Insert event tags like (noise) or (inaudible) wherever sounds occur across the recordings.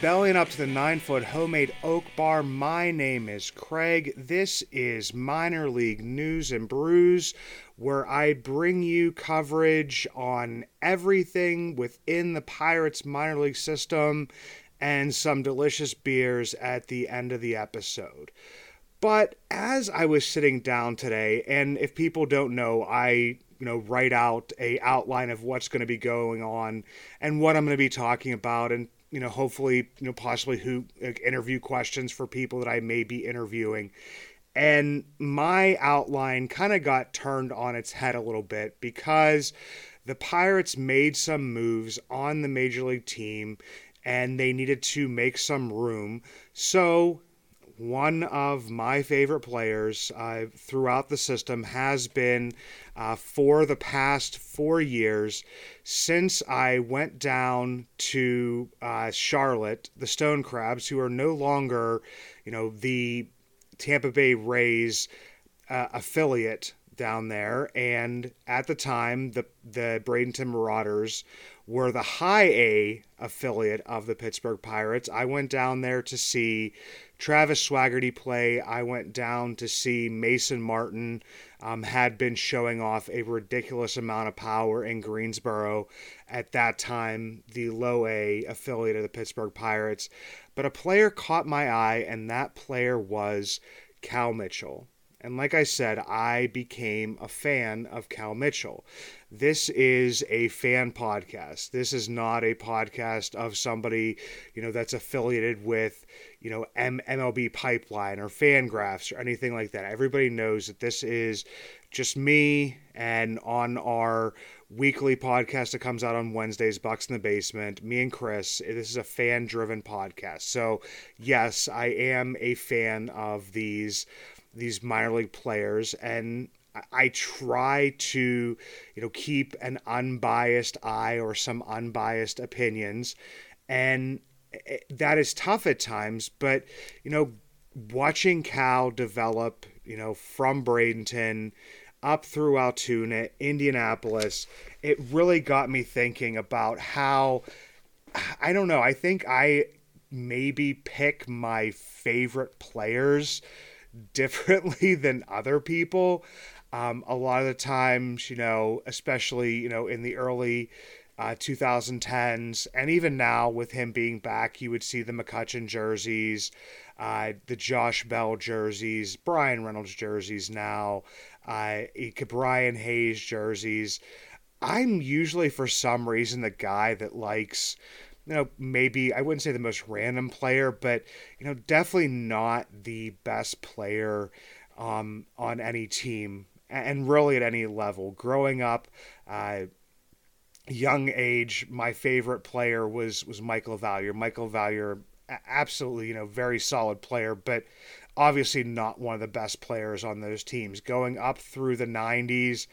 Bellying up to the nine foot homemade oak bar, my name is Craig. This is Minor League News and Brews, where I bring you coverage on everything within the Pirates minor league system and some delicious beers at the end of the episode. But as I was sitting down today, and if people don't know, I you know write out a outline of what's going to be going on and what I'm going to be talking about and you know, hopefully, you know, possibly who like, interview questions for people that I may be interviewing. And my outline kind of got turned on its head a little bit because the Pirates made some moves on the major league team and they needed to make some room. So one of my favorite players uh, throughout the system has been uh, for the past four years since I went down to uh, Charlotte, the Stone Crabs, who are no longer, you know, the Tampa Bay Rays uh, affiliate down there. And at the time, the the Bradenton Marauders were the high A affiliate of the Pittsburgh Pirates. I went down there to see Travis Swaggerty play. I went down to see Mason Martin. Um, had been showing off a ridiculous amount of power in Greensboro at that time, the low A affiliate of the Pittsburgh Pirates. But a player caught my eye, and that player was Cal Mitchell. And like I said, I became a fan of Cal Mitchell. This is a fan podcast. This is not a podcast of somebody, you know, that's affiliated with, you know, M- MLB Pipeline or Fangraphs or anything like that. Everybody knows that this is just me and on our weekly podcast that comes out on Wednesdays, Bucs in the Basement, me and Chris. Eh, this is a fan driven podcast. So, yes, I am a fan of these these minor league players and I try to, you know, keep an unbiased eye or some unbiased opinions, and eh, eh, that is tough at times. But you know, watching Cal develop, you know, from Bradenton up through Altoona, Indianapolis, it really got me thinking about how I don't know. I think I maybe pick my favorite players differently (laughs) than other people. Um, a lot of the times, you know, especially, you know, in the early uh, 2010s, and even now with him being back, you would see the McCutchen jerseys, uh, the Josh Bell jerseys, Bryan Reynolds jerseys now, uh, Brian Hayes jerseys. I'm usually, for some reason, the guy that likes you know, maybe I wouldn't say the most random player, but you know, definitely not the best player um, on any team and really at any level. Growing up, uh, young age, my favorite player was was Mike LaValliere. Mike LaValliere, absolutely, you know, very solid player, but obviously not one of the best players on those teams. Going up through the '90s,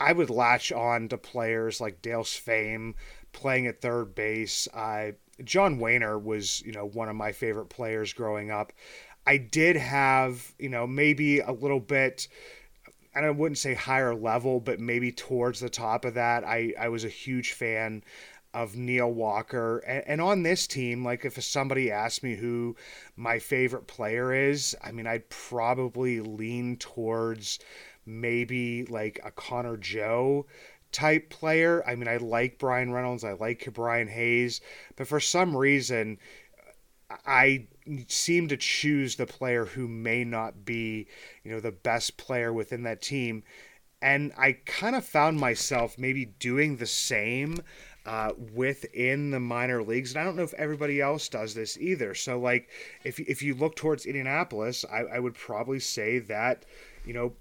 I would latch on to players like Dale Sveum, playing at third base. Uh, John Wehner was, you know, one of my favorite players growing up. I did have, you know, maybe a little bit, and I wouldn't say higher level, but maybe towards the top of that. I, I was a huge fan of Neil Walker. And, and, on this team, like if somebody asked me who my favorite player is, I mean, I'd probably lean towards maybe like a Connor Joe type player. I mean, I like Bryan Reynolds, I like Brian Hayes, but for some reason, I seem to choose the player who may not be, you know, the best player within that team. And I kind of found myself maybe doing the same uh, within the minor leagues. And I don't know if everybody else does this either. So, like, if, if you look towards Indianapolis, I, I would probably say that, you know,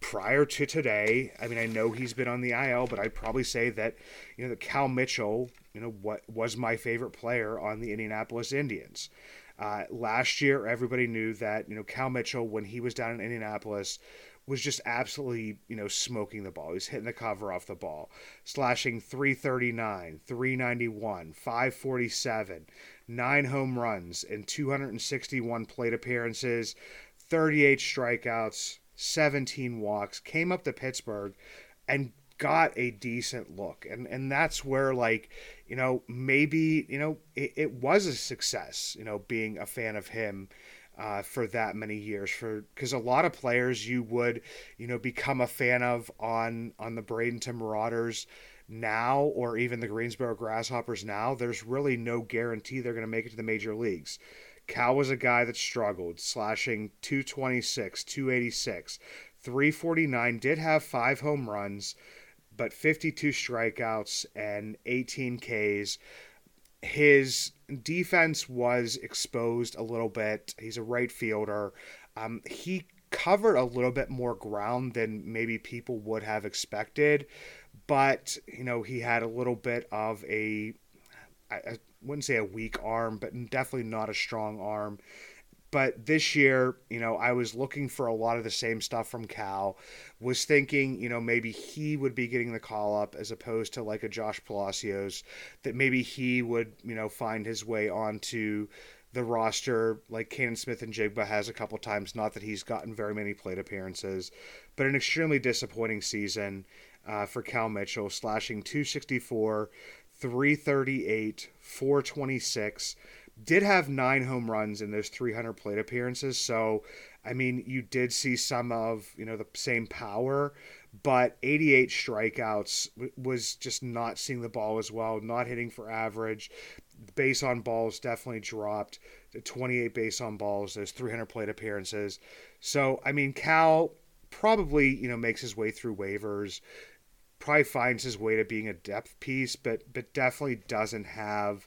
prior to today, I mean, I know he's been on the IL, but I'd probably say that, you know, that Cal Mitchell, you know, what was my favorite player on the Indianapolis Indians. Uh, last year, everybody knew that, you know, Cal Mitchell, when he was down in Indianapolis, was just absolutely, you know, smoking the ball. He was hitting the cover off the ball, slashing 339, 391, 547, nine home runs, and 261 plate appearances, 38 strikeouts, 17 walks, came up to Pittsburgh and got a decent look. And and that's where like, you know, maybe, you know, it, it was a success, you know, being a fan of him. Uh, for that many years for because a lot of players you would you know become a fan of on on the Bradenton Marauders now or even the Greensboro Grasshoppers now there's really no guarantee they're going to make it to the major leagues Cal was a guy that struggled, slashing 226, 286, 349, did have five home runs, but 52 strikeouts and 18 Ks. His defense was exposed a little bit. He's a right fielder. Um, he covered a little bit more ground than maybe people would have expected, but you know he had a little bit of a, a wouldn't say a weak arm, but definitely not a strong arm. But this year, you know, I was looking for a lot of the same stuff from Cal. Was thinking, you know, maybe he would be getting the call up as opposed to like a Josh Palacios, that maybe he would, you know, find his way onto the roster like Canaan Smith-Njigba has a couple times. Not that he's gotten very many plate appearances, but an extremely disappointing season uh, for Cal Mitchell, slashing 264, 338, 426. Did have nine home runs in those 300 plate appearances. So, I mean, you did see some of, you know, the same power, but 88 strikeouts was just not seeing the ball as well, not hitting for average. Base on balls definitely dropped. 28 base on balls, those 300 plate appearances. So, I mean, Cal probably, you know, makes his way through waivers probably finds his way to being a depth piece, but but definitely doesn't have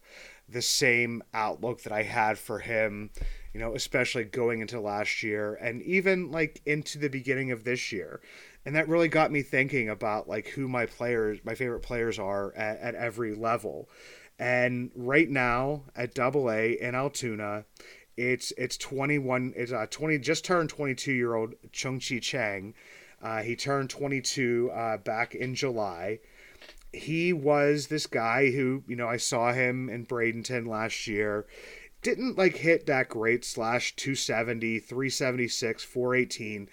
the same outlook that I had for him, you know, especially going into last year and even like into the beginning of this year. And that really got me thinking about like who my players, my favorite players are at, at every level. And right now at Double A in Altoona, it's it's 21, it's a 20 just turned 22 year old Tsung-Che Cheng uh, he turned 22 uh, back in July. He was this guy who, you know, I saw him in Bradenton last year. Didn't like hit that great slash 270, 376, 418.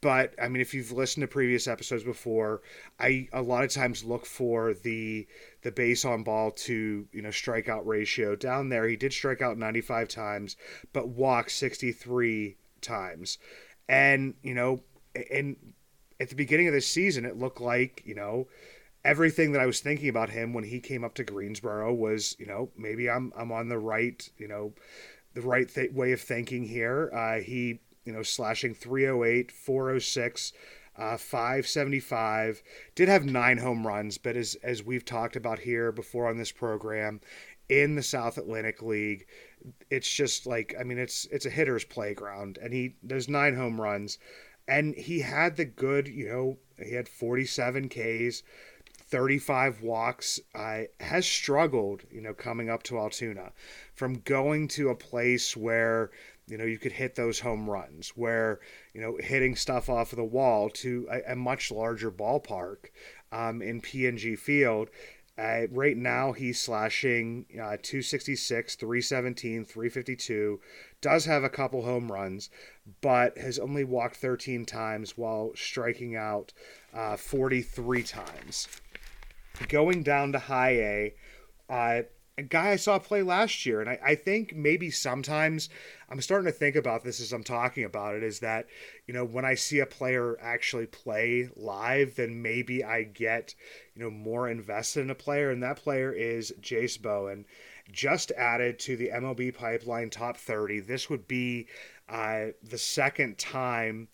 But I mean, if you've listened to previous episodes before, I a lot of times look for the the base on ball to you know strikeout ratio down there. He did strike out 95 times, but walk 63 times, and you know, and at the beginning of this season, it looked like, you know, everything that I was thinking about him when he came up to Greensboro was, you know, maybe I'm I'm on the right, you know, the right th- way of thinking here. Uh, he, you know, slashing 308, 406, uh, 575. Did have nine home runs, but as as we've talked about here before on this program, in the South Atlantic League, it's just like I mean, it's it's a hitter's playground, and he does nine home runs and he had the good, you know, he had 47 Ks, 35 walks. Uh, has struggled, you know, coming up to Altoona from going to a place where you know you could hit those home runs, where you know hitting stuff off of the wall to a, a much larger ballpark um, in PNG Field. Uh, right now, he's slashing uh, 266, 317, 352. Does have a couple home runs, but has only walked 13 times while striking out uh, 43 times. Going down to high A, uh, a guy I saw play last year, and I, I, think maybe sometimes I'm starting to think about this as I'm talking about it, is that, you know, when I see a player actually play live, then maybe I get, you know, more invested in a player, and that player is Jase Bowen. Just added to the MLB pipeline top 30. This would be uh, the second time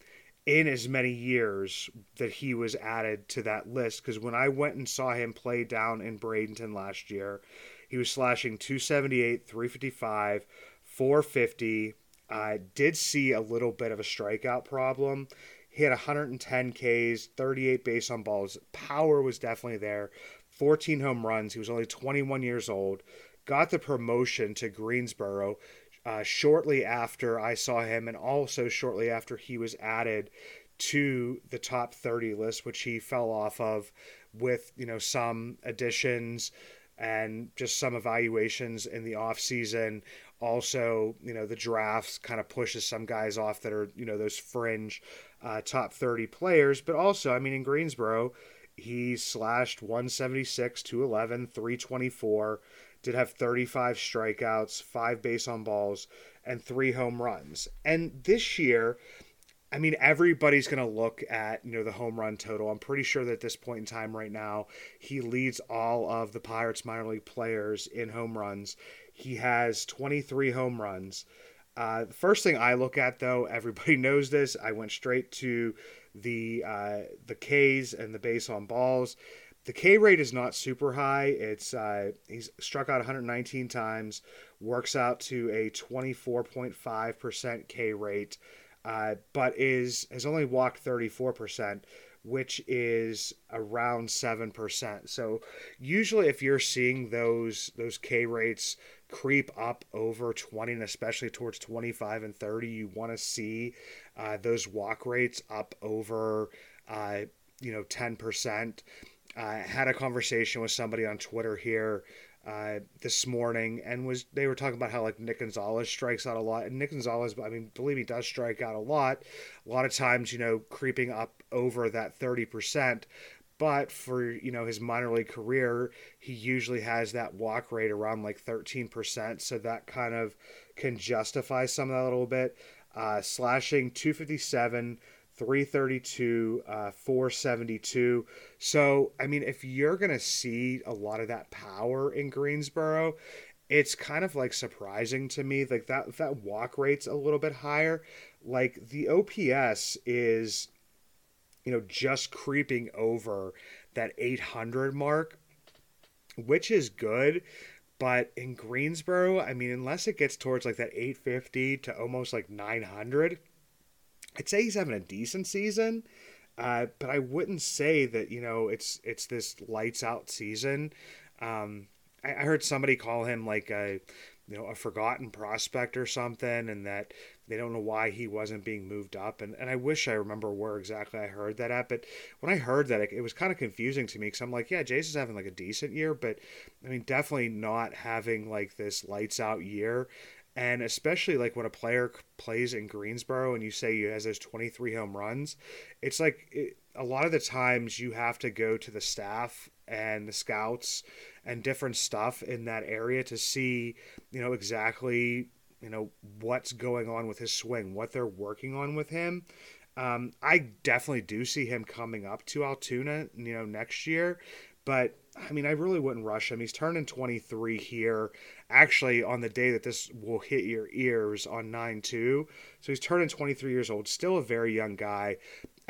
in as many years that he was added to that list. Because when I went and saw him play down in Bradenton last year, he was slashing 278, 355, 450. I did see a little bit of a strikeout problem. He had 110 Ks, 38 base on balls. Power was definitely there. 14 home runs. He was only 21 years old. Got the promotion to Greensboro uh, shortly after I saw him, and also shortly after he was added to the top 30 list, which he fell off of with you know some additions and just some evaluations in the off season. Also, you know, the drafts kind of pushes some guys off that are, you know, those fringe uh, top 30 players. But also, I mean, in Greensboro, he slashed 176, 211, 324, did have 35 strikeouts, five base on balls, and three home runs. And this year, I mean, everybody's going to look at you know the home run total. I'm pretty sure that at this point in time, right now, he leads all of the Pirates minor league players in home runs. He has 23 home runs. Uh, the first thing I look at, though, (laughs) everybody knows this. I went straight to the uh, the Ks and the base on balls. The K rate is not super high. It's uh, he's struck out 119 times, works out to a 24.5% K rate, uh, but is has only walked 34%, which is around seven percent. So usually, if you're seeing those those K rates creep up over 20 and especially towards 25 and 30 you want to see uh, those walk rates up over uh, you know 10% i had a conversation with somebody on twitter here uh, this morning and was they were talking about how like Nick Gonzalez strikes out a lot. And Nick Gonzalez I mean believe me does strike out a lot. A lot of times you know creeping up over that 30% but for you know his minor league career he usually has that walk rate around like 13% so that kind of can justify some of that a little bit. Uh, slashing 257 332 uh, 472 so i mean if you're gonna see a lot of that power in greensboro it's kind of like surprising to me like that that walk rate's a little bit higher like the ops is you know, just creeping over that 800 mark, which is good. But in Greensboro, I mean, unless it gets towards like that 850 to almost like 900, I'd say he's having a decent season. Uh, but I wouldn't say that you know it's it's this lights out season. Um, I, I heard somebody call him like a you know a forgotten prospect or something and that they don't know why he wasn't being moved up and, and i wish i remember where exactly i heard that at but when i heard that it, it was kind of confusing to me because i'm like yeah jason's having like a decent year but i mean definitely not having like this lights out year and especially like when a player plays in greensboro and you say he has those 23 home runs it's like it, a lot of the times you have to go to the staff and the scouts and different stuff in that area to see, you know, exactly, you know, what's going on with his swing, what they're working on with him. Um, I definitely do see him coming up to Altoona, you know, next year. But I mean, I really wouldn't rush him. He's turning 23 here, actually, on the day that this will hit your ears on 9 2. So he's turning 23 years old, still a very young guy.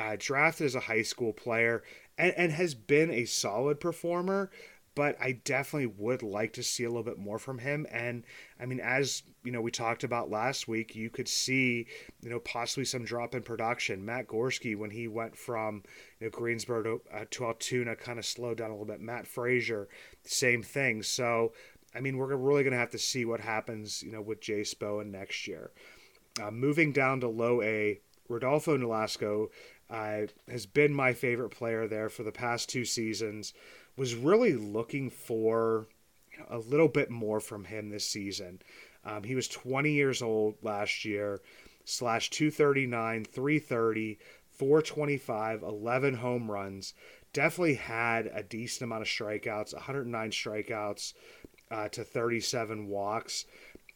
Uh, drafted as a high school player and, and has been a solid performer but I definitely would like to see a little bit more from him. And I mean, as you know, we talked about last week, you could see, you know, possibly some drop in production. Matt Gorski, when he went from you know Greensboro to, uh, to Altoona, kind of slowed down a little bit. Matt Fraizer, same thing. So, I mean, we're really going to have to see what happens, you know, with Jase Bowen next year. Uh, moving down to low A, Rodolfo Nolasco uh, has been my favorite player there for the past two seasons was really looking for a little bit more from him this season. Um, he was 20 years old last year, slash 239, 330, 425, 11 home runs. Definitely had a decent amount of strikeouts, 109 strikeouts uh, to 37 walks.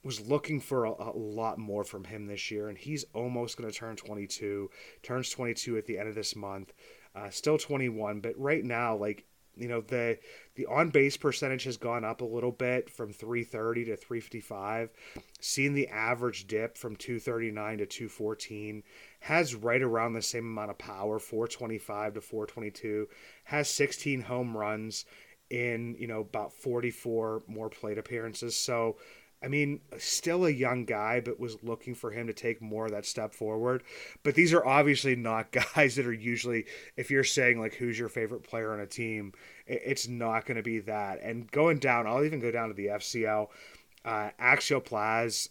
Was looking for a, a, lot more from him this year, and he's almost going to turn 22. Turns 22 at the end of this month. Uh, still 21, but right now, like you know the the on base percentage has gone up a little bit from 330 to 355 seeing the average dip from 239 to 214 has right around the same amount of power 425 to 422 has 16 home runs in you know about 44 more plate appearances. So I mean, still a young guy, but was looking for him to take more of that step forward. But these are obviously not (laughs) guys that are usually, if you're saying like who's your favorite player on a team, it's not going to be that. And going down, I'll even go down to the FCL. Uh, Axiel Plaz,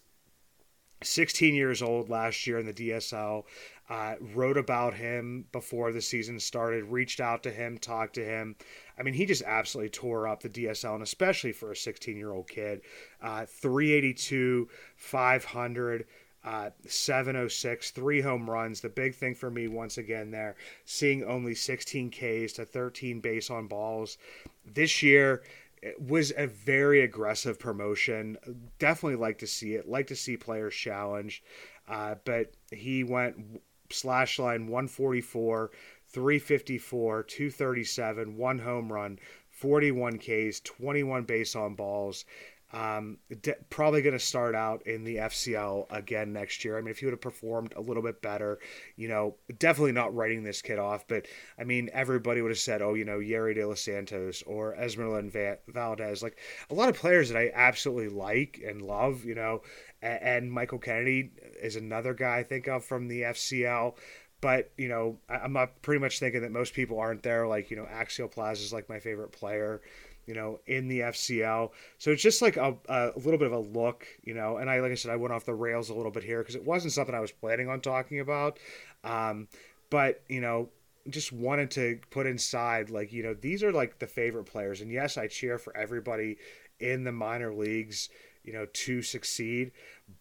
16 years old last year in the DSL, uh, wrote about him before the season started, reached out to him, talked to him. I mean, he just absolutely tore up the DSL, and especially for a 16 year old kid. Uh, 382, 500, uh, 706, three home runs. The big thing for me, once again, there, seeing only 16 Ks to 13 base on balls. This year, it was a very aggressive promotion. Definitely like to see it. Like to see players challenged. Uh, but he went slash line 144, 354, 237, one home run, 41 Ks, 21 base on balls. Um, de- probably going to start out in the FCL again next year. I mean, if he would have performed a little bit better, you know, definitely not writing this kid off. But I mean, everybody would have said, oh, you know, Yerry De Los Santos or Esmerlyn Va- Valdez, like a lot of players that I absolutely like and love, you know, and Michael Kennedy is another guy I think of from the FCL but you know i'm pretty much thinking that most people aren't there like you know Axiel Plaz is like my favorite player you know, in the FCL. So it's just like a, a little bit of a look, you know. And I, like I said, I went off the rails a little bit here because it wasn't something I was planning on talking about. Um, but, you know, just wanted to put inside, like, you know, these are like the favorite players. And yes, I cheer for everybody in the minor leagues, you know, to succeed.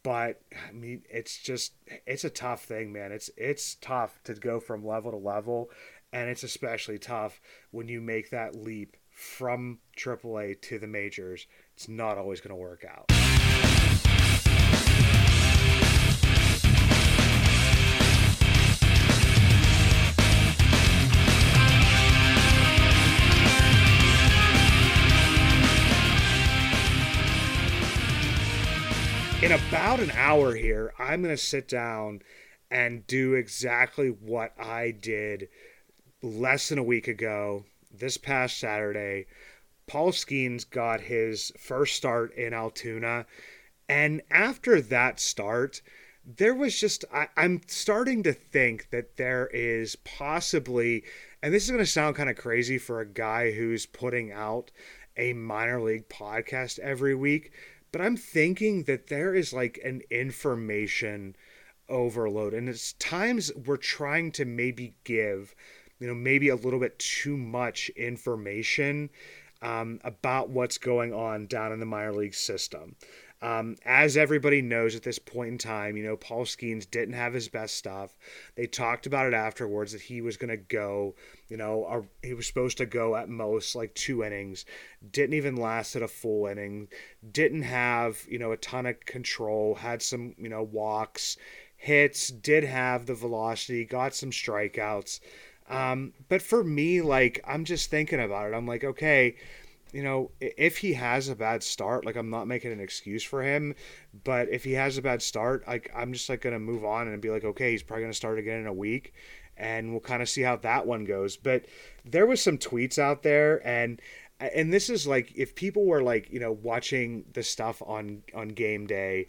But I mean, it's just, it's a tough thing, man. It's, it's tough to go from level to level. And it's especially tough when you make that leap from AAA to the majors, it's not always going to work out. In about an hour here, I'm going to sit down and do exactly what I did less than a week ago this past Saturday, Paul Skenes got his first start in Altoona. And after that start, there was just, I, am starting to think that there is possibly, and this is going to sound kind of crazy for a guy who's putting out a minor league podcast every week, but I'm thinking that there is like an information overload. And it's times we're trying to maybe give you know, maybe a little bit too much information um, about what's going on down in the minor league system. Um, as everybody knows at this point in time, you know, Paul Skenes didn't have his best stuff. They talked about it afterwards that he was going to go, you know, he was supposed to go at most like two innings, didn't even last at a full inning, didn't have, you know, a ton of control, had some, you know, walks, hits, did have the velocity, got some strikeouts. Um, but for me, like, I'm just thinking about it. I'm like, okay, you know, if he has a bad start, like, I'm not making an excuse for him, but if he has a bad start, like, I'm just like gonna move on and be like, okay, he's probably gonna start again in a week, and we'll kind of see how that one goes. But there was some tweets out there, and and this is like if people were like you know watching the stuff on on game day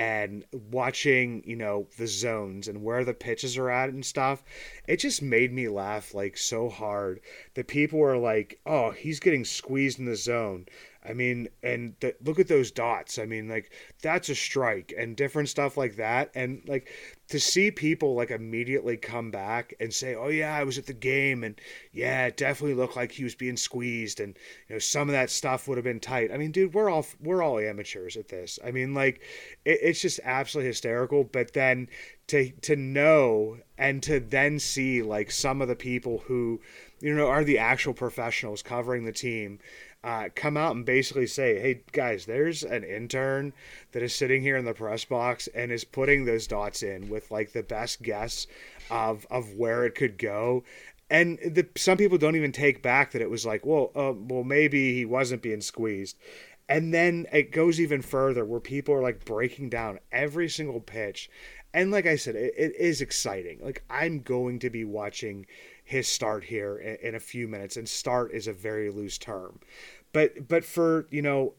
and watching, you know, the zones and where the pitches are at and stuff, it just made me laugh like so hard that people were like, "Oh, he's getting squeezed in the zone." I mean, and the, look at those dots. I mean, like that's a strike and different stuff like that. And like to see people like immediately come back and say, "Oh yeah, I was at the game, and yeah, it definitely looked like he was being squeezed, and you know some of that stuff would have been tight." I mean, dude, we're all we're all amateurs at this. I mean, like it, it's just absolutely hysterical. But then to to know and to then see like some of the people who you know are the actual professionals covering the team uh, come out and basically say, hey, guys, there's an intern that is sitting here in the press box and is putting those dots in with like the best guess of, of where it could go. And the, some people don't even take back that it was like, well, uh, well, maybe he wasn't being squeezed. And then it goes even further where people are like breaking down every single pitch. And like I said, it, it is exciting. Like I'm going to be watching his start here in, in a few minutes, and start is a very loose term. But but for you know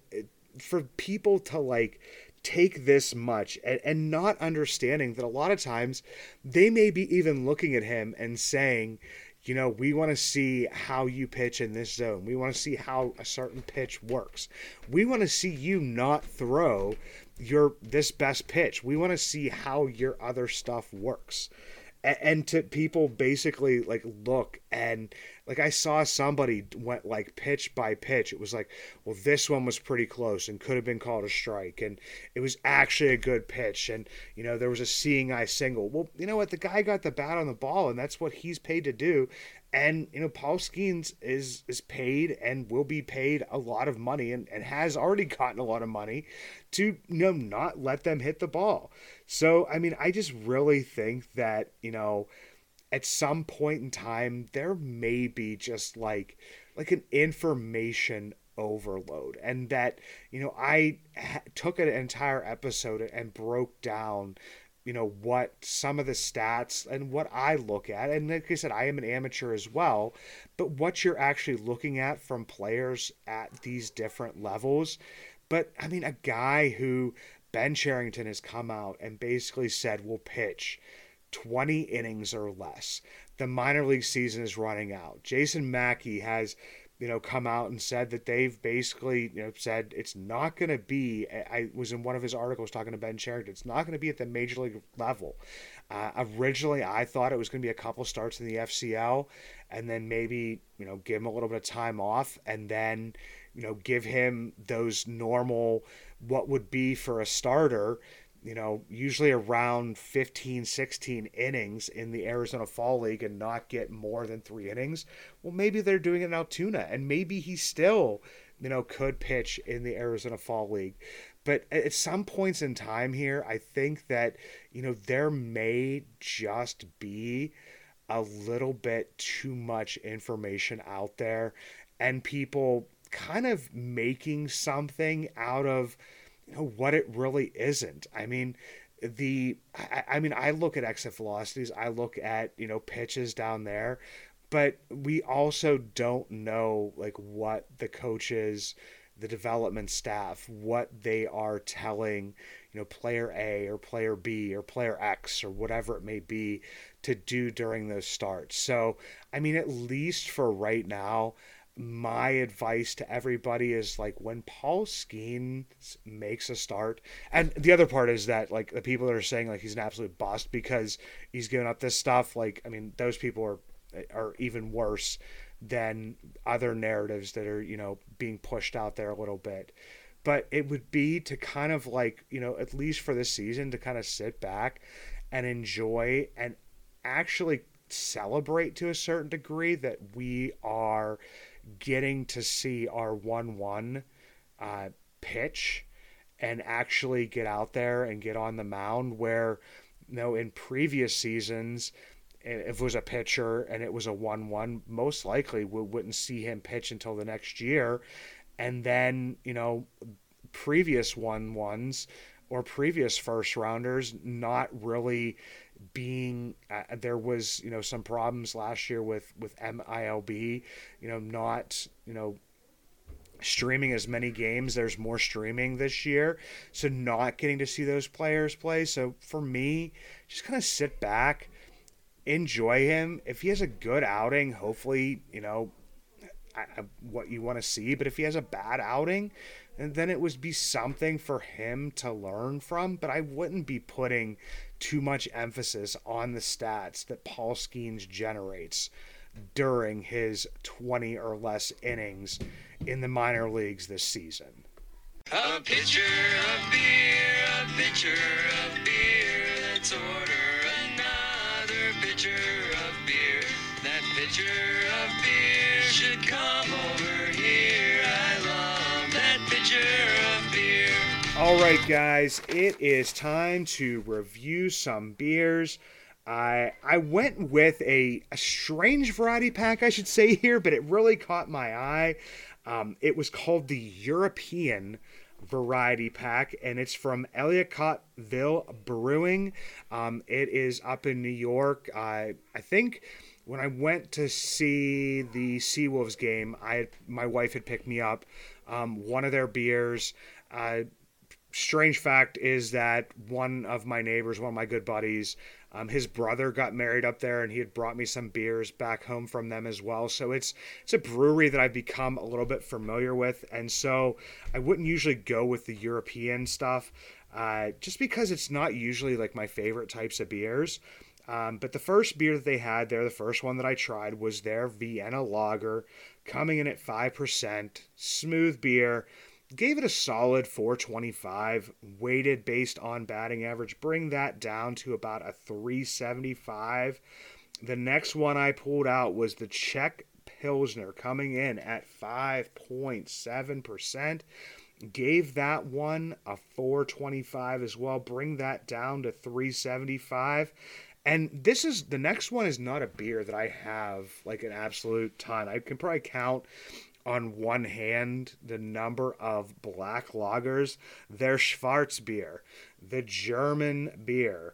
for people to like take this much and, and not understanding that a lot of times they may be even looking at him and saying, you know, we want to see how you pitch in this zone. We want to see how a certain pitch works. We want to see you not throw your this best pitch. We want to see how your other stuff works. And, to people basically like look and like I saw somebody went like pitch by pitch. It was like, well, this one was pretty close and could have been called a strike, and it was actually a good pitch. And you know, there was a seeing eye single. Well, you know what? The guy got the bat on the ball, and that's what he's paid to do. And you know, Paul Skenes is is paid and will be paid a lot of money, and, and has already (laughs) gotten a lot of money to you know not let them hit the ball. So I mean, I just really think that you know at some point in time there may be just like like an information overload and that you know i ha- took an entire episode and broke down you know what some of the stats and what i look at and like i said i am an amateur as well but what you're actually looking at from players at these different levels but i mean a guy who ben cherington has come out and basically said we'll pitch 20 innings or less. The minor league season is running out. Jason Mackey has, you know, come out and said that they've basically, you know, said it's not going to be. I was in one of his articles talking to Ben Cherington. It's not going to be at the major league level. Uh, originally, I thought it was going to be a couple starts in the FCL, and then maybe you know give him a little bit of time off, and then you know give him those normal what would be for a starter you know, usually around 15, 16 innings in the Arizona Fall League and not get more than three innings. Well, maybe they're doing it in Altoona, and maybe he still, you know, could pitch in the Arizona Fall League. But at some points in time here, I think that, you know, there may just be a little bit too much information out there and people kind of making something out of know, what it really isn't. I mean, the I, I mean I look at exit velocities, I look at, you know, pitches down there, but we also don't know like what the coaches the development staff what they are telling you know player A or player B or player X or whatever it may be to do during those starts. So, I mean at least for right now, my advice to everybody is like when Paul Skenes makes a start, and the other part is that like the people that are saying like he's an absolute bust because he's giving up this stuff, like I mean those people are are even worse than other narratives that are you know being pushed out there a little bit. But it would be to kind of like you know at least for this season to kind of sit back and enjoy and actually celebrate to a certain degree that we are getting to see our 1 1 uh, pitch and actually get out there and get on the mound where you know in previous seasons if it was a pitcher and it was a 1-1 most likely we wouldn't see him pitch until the next year. And then you know previous 1-1s or previous first rounders not really being uh, there was you know some problems last year with with MILB you know not you know streaming as many games. There's more streaming this year. So not getting to see those players play. So for me just kind of sit back enjoy him. If he has a good outing hopefully you know what you want to see but if he has a bad outing then it would be something for him to learn from but I wouldn't be putting too much emphasis on the stats that Paul Skenes generates during his 20 or less innings in the minor leagues this season. A pitcher of beer, a pitcher of beer, let's order another pitcher of beer. That pitcher should come over here. I love that pitcher all right, guys, it is time to review some beers. I I went with a, a strange variety pack, I should say here, but it really caught my eye. Um, it was called the European variety pack, and it's from Ellicottville Brewing. Um, it is up in New York. I I think when I went to see the Seawolves game, I my wife had picked me up um, one of their beers. Uh, strange fact is that one of my neighbors, one of my good buddies, um, his brother got married up there, and he had brought me some beers back home from them as well. So it's it's a brewery that I've become a little bit familiar with, and so I wouldn't usually go with the European stuff, uh, just because it's not usually like my favorite types of beers. Um, but the first beer that they had there, the first one that I tried, was their Vienna Lager, coming in at 5%, smooth beer. Gave it a solid 425, weighted based on batting average. Bring that down to about a 375. The next one I pulled out was the Czech Pilsner, coming in at 5.7% gave that one a 425 as well bring that down to 375 and this is the next one is not a beer that i have like an absolute ton. I can probably count on one hand the number of black lagers. Their schwarzbier the german beer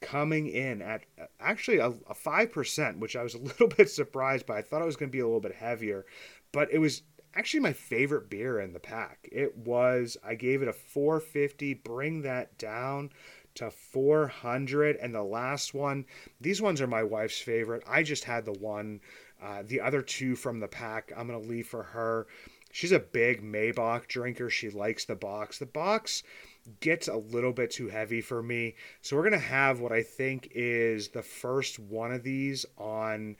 coming in at actually a, a 5% which i was a (laughs) little bit surprised by. I thought it was going to be a little bit heavier but it was actually my favorite beer in the pack. It was I gave it a 450, bring that down to 400 and the last one, these ones are my wife's favorite. I just had the one uh, the other two from the pack I'm going to leave for her. She's a big Maibock drinker. She likes the bocks. The bocks gets a little bit too heavy for me. So we're going to have what I think is the first one of these on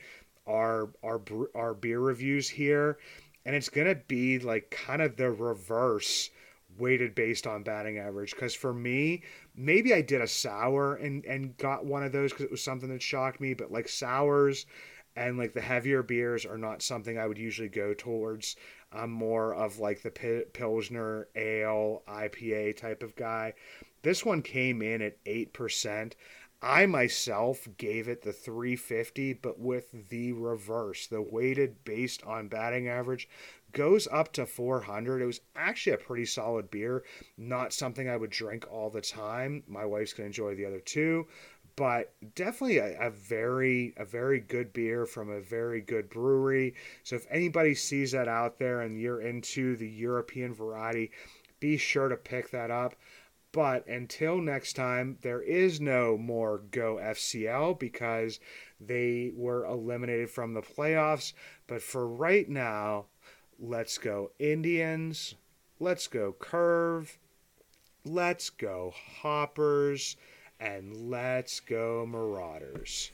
our our our beer reviews here and it's going to be like kind of the reverse weighted based on batting average. Because for me maybe i did a sour and and got one of those because it was something that shocked me but like sours and like the heavier beers are not something i would usually go towards. I'm more of like the pilsner ale ipa type of guy. This one came in at 8% I myself gave it the 350, but with the reverse, the weighted based on batting average goes up to 400. It was actually a pretty solid beer, not something I would drink all the time. My wife's gonna enjoy the other two, but definitely a, a, very a very good beer from a very good brewery. So if anybody sees that out there and you're into the European variety, be sure to pick that up. But until next time, there is no more Go FCL because they were eliminated from the playoffs. But for right now, let's go Indians, let's go Curve, let's go Hoppers, and let's go Marauders.